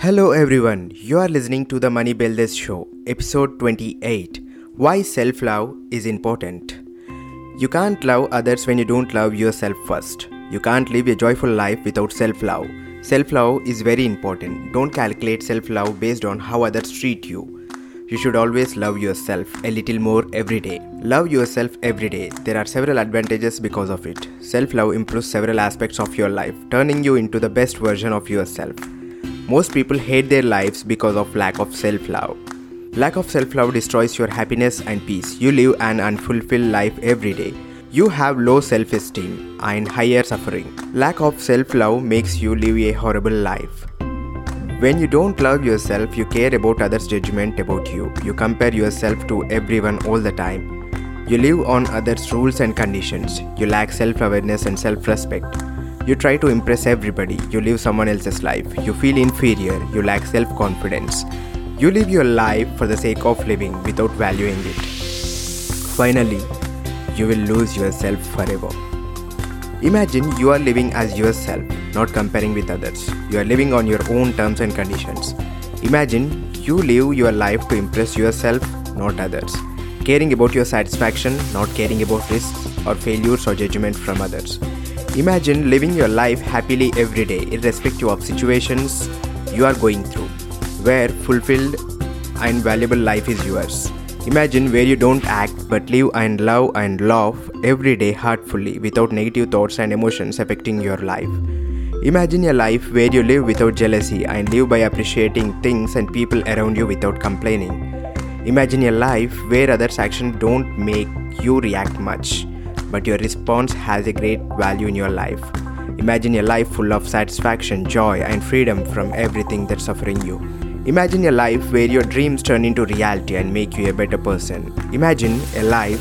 Hello everyone, you are listening to the Money Builders Show, episode 28 Why Self Love is Important. You can't love others when you don't love yourself first. You can't live a joyful life without self love. Self love is very important. Don't calculate self love based on how others treat you. You should always love yourself a little more every day. Love yourself every day. There are several advantages because of it. Self love improves several aspects of your life, turning you into the best version of yourself. Most people hate their lives because of lack of self love. Lack of self love destroys your happiness and peace. You live an unfulfilled life every day. You have low self esteem and higher suffering. Lack of self love makes you live a horrible life. When you don't love yourself, you care about others' judgment about you. You compare yourself to everyone all the time. You live on others' rules and conditions. You lack self awareness and self respect. You try to impress everybody. You live someone else's life. You feel inferior. You lack self confidence. You live your life for the sake of living without valuing it. Finally, you will lose yourself forever. Imagine you are living as yourself, not comparing with others. You are living on your own terms and conditions. Imagine you live your life to impress yourself, not others. Caring about your satisfaction, not caring about risks or failures or judgment from others. Imagine living your life happily every day, irrespective of situations you are going through, where fulfilled and valuable life is yours. Imagine where you don't act but live and love and laugh every day heartfully without negative thoughts and emotions affecting your life. Imagine a life where you live without jealousy and live by appreciating things and people around you without complaining. Imagine a life where others' actions don't make you react much, but your response has a great value in your life. Imagine a life full of satisfaction, joy, and freedom from everything that's suffering you. Imagine a life where your dreams turn into reality and make you a better person. Imagine a life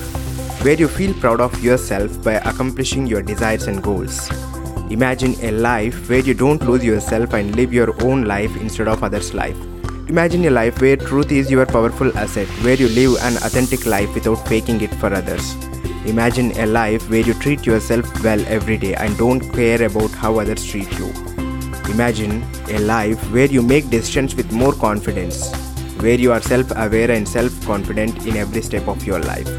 where you feel proud of yourself by accomplishing your desires and goals. Imagine a life where you don't lose yourself and live your own life instead of others' life. Imagine a life where truth is your powerful asset, where you live an authentic life without faking it for others. Imagine a life where you treat yourself well every day and don't care about how others treat you. Imagine a life where you make decisions with more confidence, where you are self aware and self confident in every step of your life.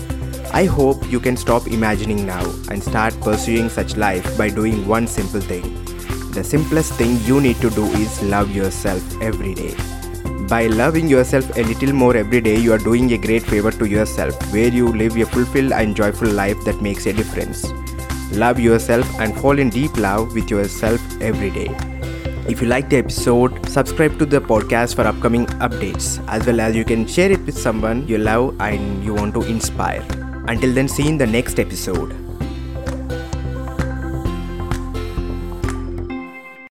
I hope you can stop imagining now and start pursuing such life by doing one simple thing. The simplest thing you need to do is love yourself every day. By loving yourself a little more every day, you are doing a great favor to yourself, where you live a fulfilled and joyful life that makes a difference. Love yourself and fall in deep love with yourself every day. If you like the episode, subscribe to the podcast for upcoming updates, as well as you can share it with someone you love and you want to inspire. Until then, see you in the next episode.